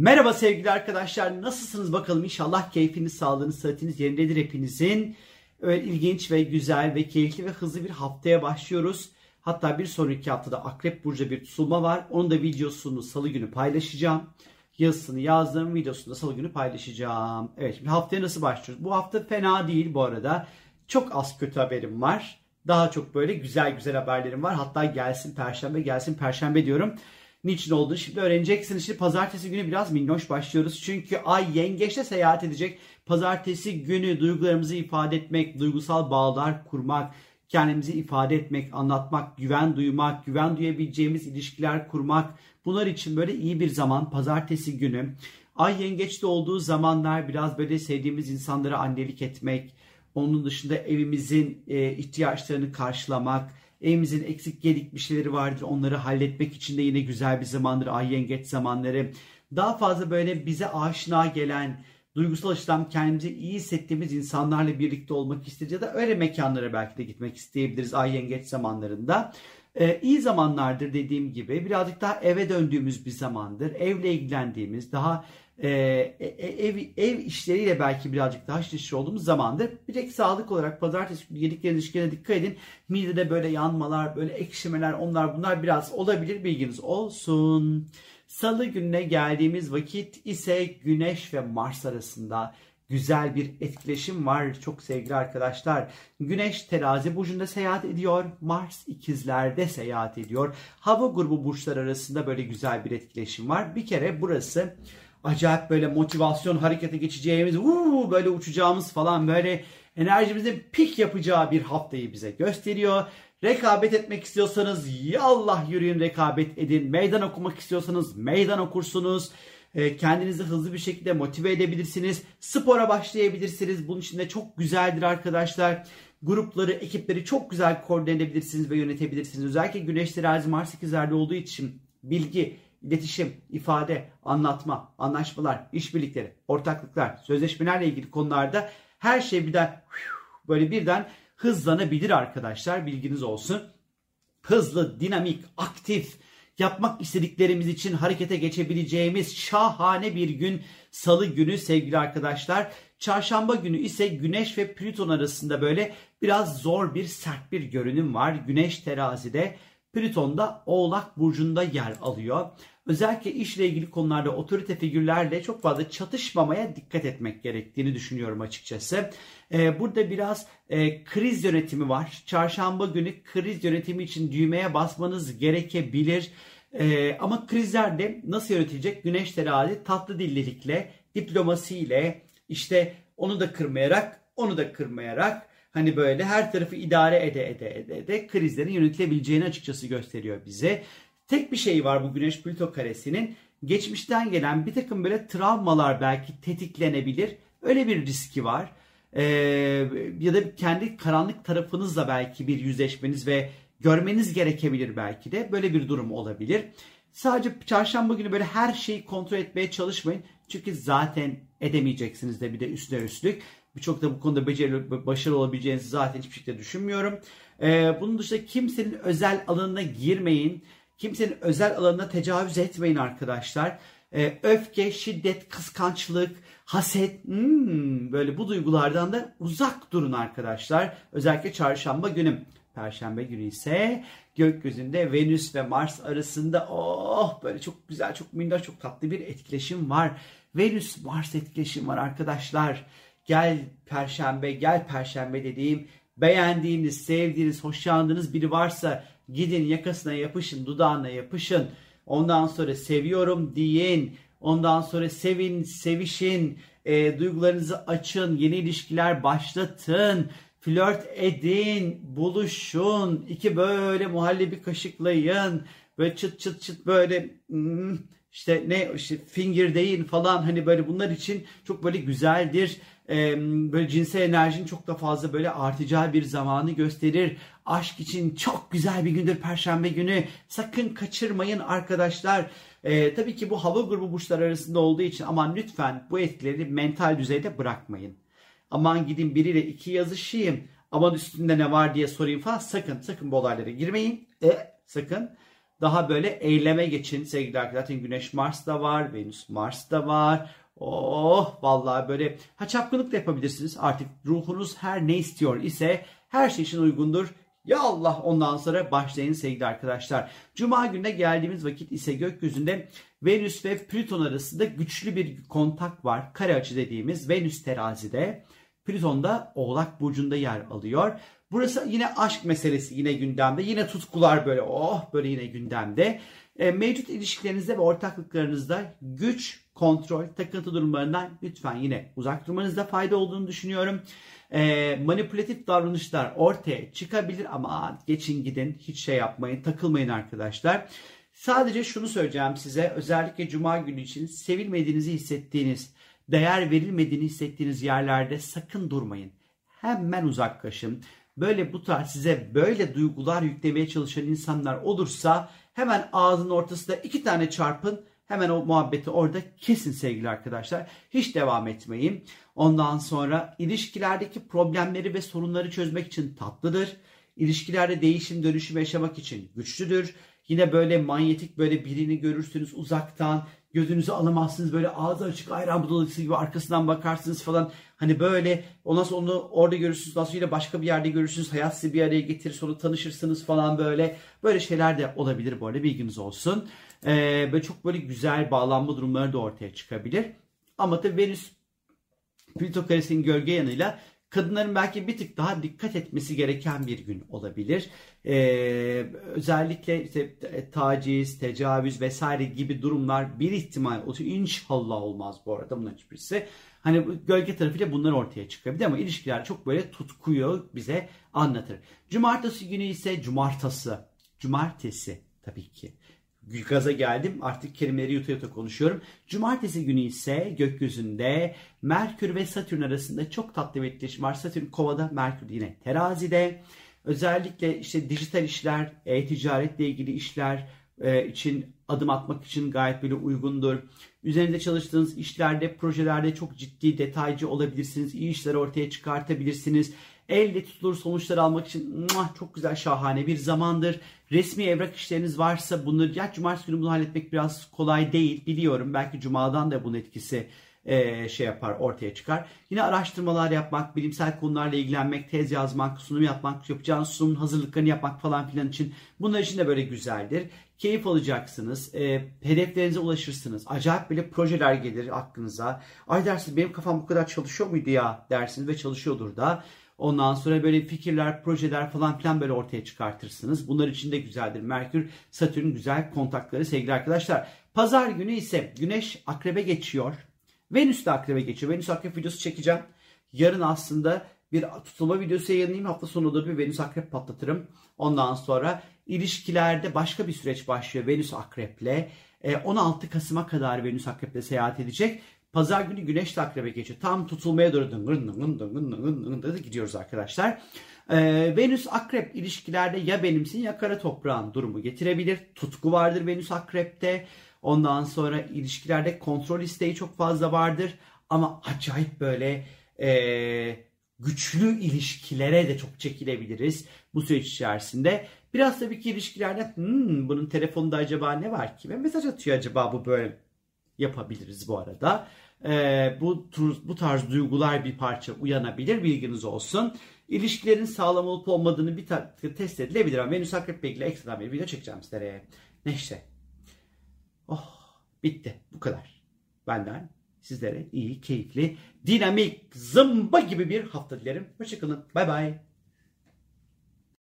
Merhaba sevgili arkadaşlar. Nasılsınız bakalım? İnşallah keyfiniz, sağlığınız, sıhhatiniz yerindedir hepinizin. Öyle ilginç ve güzel ve keyifli ve hızlı bir haftaya başlıyoruz. Hatta bir sonraki haftada Akrep Burcu'da bir tutulma var. Onun da videosunu salı günü paylaşacağım. Yazısını yazdım, videosunu da salı günü paylaşacağım. Evet şimdi haftaya nasıl başlıyoruz? Bu hafta fena değil bu arada. Çok az kötü haberim var. Daha çok böyle güzel güzel haberlerim var. Hatta gelsin perşembe gelsin perşembe diyorum. Niçin olduğunu şimdi öğreneceksiniz. Şimdi pazartesi günü biraz minnoş başlıyoruz. Çünkü ay yengeçte seyahat edecek. Pazartesi günü duygularımızı ifade etmek, duygusal bağlar kurmak, kendimizi ifade etmek, anlatmak, güven duymak, güven duyabileceğimiz ilişkiler kurmak. Bunlar için böyle iyi bir zaman pazartesi günü. Ay yengeçte olduğu zamanlar biraz böyle sevdiğimiz insanlara annelik etmek, onun dışında evimizin e, ihtiyaçlarını karşılamak, evimizin eksik gedik bir şeyleri vardır. Onları halletmek için de yine güzel bir zamandır. Ay yengeç zamanları. Daha fazla böyle bize aşina gelen, duygusal açıdan kendimizi iyi hissettiğimiz insanlarla birlikte olmak isteriz ya da öyle mekanlara belki de gitmek isteyebiliriz ay yengeç zamanlarında. Ee, iyi zamanlardır dediğim gibi birazcık daha eve döndüğümüz bir zamandır. Evle ilgilendiğimiz, daha e, e ev, ev işleriyle belki birazcık daha şişli olduğumuz zamandır. Bir tek sağlık olarak pazartesi yedikleriniz ilişkilerine dikkat edin. Midede böyle yanmalar, böyle ekşimeler onlar bunlar biraz olabilir bilginiz olsun. Salı gününe geldiğimiz vakit ise Güneş ve Mars arasında güzel bir etkileşim var çok sevgili arkadaşlar. Güneş terazi burcunda seyahat ediyor. Mars ikizlerde seyahat ediyor. Hava grubu burçlar arasında böyle güzel bir etkileşim var. Bir kere burası acayip böyle motivasyon harekete geçeceğimiz, uu, böyle uçacağımız falan böyle enerjimizin pik yapacağı bir haftayı bize gösteriyor. Rekabet etmek istiyorsanız yallah yürüyün rekabet edin. Meydan okumak istiyorsanız meydan okursunuz. E, kendinizi hızlı bir şekilde motive edebilirsiniz. Spora başlayabilirsiniz. Bunun için de çok güzeldir arkadaşlar. Grupları, ekipleri çok güzel koordine edebilirsiniz ve yönetebilirsiniz. Özellikle Güneş terazi Mars ikizlerde olduğu için bilgi, iletişim, ifade, anlatma, anlaşmalar, işbirlikleri, ortaklıklar, sözleşmelerle ilgili konularda her şey birden böyle birden hızlanabilir arkadaşlar. Bilginiz olsun. Hızlı, dinamik, aktif, yapmak istediklerimiz için harekete geçebileceğimiz şahane bir gün salı günü sevgili arkadaşlar. Çarşamba günü ise Güneş ve Plüton arasında böyle biraz zor bir sert bir görünüm var. Güneş terazide Plüton da Oğlak Burcu'nda yer alıyor. Özellikle işle ilgili konularda otorite figürlerle çok fazla çatışmamaya dikkat etmek gerektiğini düşünüyorum açıkçası. Ee, burada biraz e, kriz yönetimi var. Çarşamba günü kriz yönetimi için düğmeye basmanız gerekebilir. Ee, ama krizlerde nasıl yönetilecek? Güneş terazi tatlı dillilikle, diplomasiyle, işte onu da kırmayarak, onu da kırmayarak hani böyle her tarafı idare ede ede ede ede krizlerin yönetilebileceğini açıkçası gösteriyor bize. Tek bir şey var bu Güneş Plüto karesinin. Geçmişten gelen bir takım böyle travmalar belki tetiklenebilir. Öyle bir riski var. Ee, ya da kendi karanlık tarafınızla belki bir yüzleşmeniz ve görmeniz gerekebilir belki de. Böyle bir durum olabilir. Sadece çarşamba günü böyle her şeyi kontrol etmeye çalışmayın. Çünkü zaten edemeyeceksiniz de bir de üstüne üstlük. Birçok da bu konuda becerili, başarılı olabileceğinizi zaten hiçbir şekilde düşünmüyorum. Ee, bunun dışında kimsenin özel alanına girmeyin. Kimsenin özel alanına tecavüz etmeyin arkadaşlar. Ee, öfke, şiddet, kıskançlık, haset hmm, böyle bu duygulardan da uzak durun arkadaşlar. Özellikle çarşamba günü. Perşembe günü ise gökyüzünde Venüs ve Mars arasında oh böyle çok güzel, çok minnoş, çok tatlı bir etkileşim var. Venüs Mars etkileşim var arkadaşlar. Gel Perşembe, gel Perşembe dediğim beğendiğiniz, sevdiğiniz, hoşlandığınız biri varsa gidin yakasına yapışın, dudağına yapışın. Ondan sonra seviyorum deyin. Ondan sonra sevin, sevişin, e, duygularınızı açın, yeni ilişkiler başlatın, flört edin, buluşun, iki böyle muhallebi kaşıklayın, böyle çıt çıt çıt böyle hmm, işte ne işte finger deyin falan hani böyle bunlar için çok böyle güzeldir böyle cinsel enerjinin çok da fazla böyle artacağı bir zamanı gösterir. Aşk için çok güzel bir gündür Perşembe günü. Sakın kaçırmayın arkadaşlar. Ee, tabii ki bu hava grubu burçlar arasında olduğu için aman lütfen bu etkileri mental düzeyde bırakmayın. Aman gidin biriyle iki yazışayım. Aman üstünde ne var diye sorayım falan. Sakın sakın bu olaylara girmeyin. E, sakın. Daha böyle eyleme geçin sevgili arkadaşlar. Zaten Güneş Mars'ta var, Venüs Mars'ta var. Oh vallahi böyle ha çapkınlık da yapabilirsiniz. Artık ruhunuz her ne istiyor ise her şey için uygundur. Ya Allah ondan sonra başlayın sevgili arkadaşlar. Cuma gününe geldiğimiz vakit ise gökyüzünde Venüs ve Plüton arasında güçlü bir kontak var. Kare açı dediğimiz Venüs terazide. Plüton da Oğlak Burcu'nda yer alıyor. Burası yine aşk meselesi yine gündemde. Yine tutkular böyle oh böyle yine gündemde. E, mevcut ilişkilerinizde ve ortaklıklarınızda güç, kontrol, takıntı durumlarından lütfen yine uzak durmanızda fayda olduğunu düşünüyorum. E, manipülatif davranışlar ortaya çıkabilir ama geçin gidin hiç şey yapmayın takılmayın arkadaşlar. Sadece şunu söyleyeceğim size özellikle cuma günü için sevilmediğinizi hissettiğiniz, değer verilmediğini hissettiğiniz yerlerde sakın durmayın. Hemen uzaklaşın. Böyle bu tarz size böyle duygular yüklemeye çalışan insanlar olursa hemen ağzının ortasında iki tane çarpın. Hemen o muhabbeti orada kesin sevgili arkadaşlar. Hiç devam etmeyin. Ondan sonra ilişkilerdeki problemleri ve sorunları çözmek için tatlıdır. İlişkilerde değişim dönüşüm yaşamak için güçlüdür. Yine böyle manyetik böyle birini görürsünüz uzaktan gözünüzü alamazsınız böyle ağzı açık ayran budalası gibi arkasından bakarsınız falan. Hani böyle ondan sonra onu orada görürsünüz ondan sonra başka bir yerde görürsünüz. Hayat sizi bir araya getirir sonra tanışırsınız falan böyle. Böyle şeyler de olabilir bu arada bilginiz olsun. Ee, böyle çok böyle güzel bağlanma durumları da ortaya çıkabilir. Ama tabii Venüs Plüto karesinin gölge yanıyla kadınların belki bir tık daha dikkat etmesi gereken bir gün olabilir. Ee, özellikle işte taciz, tecavüz vesaire gibi durumlar bir ihtimal olsun. İnşallah olmaz bu arada bunların hiçbirisi. Hani gölge tarafıyla bunlar ortaya çıkabilir ama ilişkiler çok böyle tutkuyu bize anlatır. Cumartesi günü ise cumartası. Cumartesi tabii ki gaza geldim. Artık kelimeleri yuta yuta konuşuyorum. Cumartesi günü ise gökyüzünde Merkür ve Satürn arasında çok tatlı bir etkileşim var. Satürn kovada, Merkür yine terazide. Özellikle işte dijital işler, e-ticaretle ilgili işler e, için adım atmak için gayet böyle uygundur. Üzerinde çalıştığınız işlerde, projelerde çok ciddi, detaycı olabilirsiniz. İyi işler ortaya çıkartabilirsiniz. Elle tutulur sonuçlar almak için çok güzel şahane bir zamandır. Resmi evrak işleriniz varsa bunları ya cumartesi günü bunu halletmek biraz kolay değil biliyorum. Belki cumadan da bunun etkisi e, şey yapar ortaya çıkar. Yine araştırmalar yapmak, bilimsel konularla ilgilenmek, tez yazmak, sunum yapmak, yapacağınız sunumun hazırlıklarını yapmak falan filan için bunlar için de böyle güzeldir. Keyif alacaksınız, e, hedeflerinize ulaşırsınız. Acayip böyle projeler gelir aklınıza. Ay dersiniz benim kafam bu kadar çalışıyor muydu ya dersiniz ve çalışıyordur da. Ondan sonra böyle fikirler, projeler falan filan böyle ortaya çıkartırsınız. Bunlar için de güzeldir. Merkür, Satürn güzel kontakları sevgili arkadaşlar. Pazar günü ise Güneş akrebe geçiyor. Venüs de akrebe geçiyor. Venüs akrep videosu çekeceğim. Yarın aslında bir tutulma videosu yayınlayayım. Hafta sonu da bir Venüs akrep patlatırım. Ondan sonra ilişkilerde başka bir süreç başlıyor Venüs akreple. 16 e, Kasım'a kadar Venüs akreple seyahat edecek. Pazar günü güneş akrebe geçiyor. Tam tutulmaya doğru dıngın dıngın dıngın dıngın dıngın gidiyoruz arkadaşlar. Ee, Venüs akrep ilişkilerde ya benimsin ya kara toprağın durumu getirebilir. Tutku vardır Venüs akrepte. Ondan sonra ilişkilerde kontrol isteği çok fazla vardır. Ama acayip böyle e, güçlü ilişkilere de çok çekilebiliriz bu süreç içerisinde. Biraz tabii ki ilişkilerde hmm, bunun telefonunda acaba ne var ki? Ve mesaj atıyor acaba bu böyle yapabiliriz bu arada. Ee, bu bu tarz duygular bir parça uyanabilir bilginiz olsun. İlişkilerin sağlam olup olmadığını bir test edilebilir ama Venüs Akrep ilgili ekstradan bir video çekeceğim sizlere. Neyse. Oh bitti bu kadar. Benden sizlere iyi, keyifli, dinamik, zımba gibi bir hafta dilerim. Hoşçakalın. Bay bay.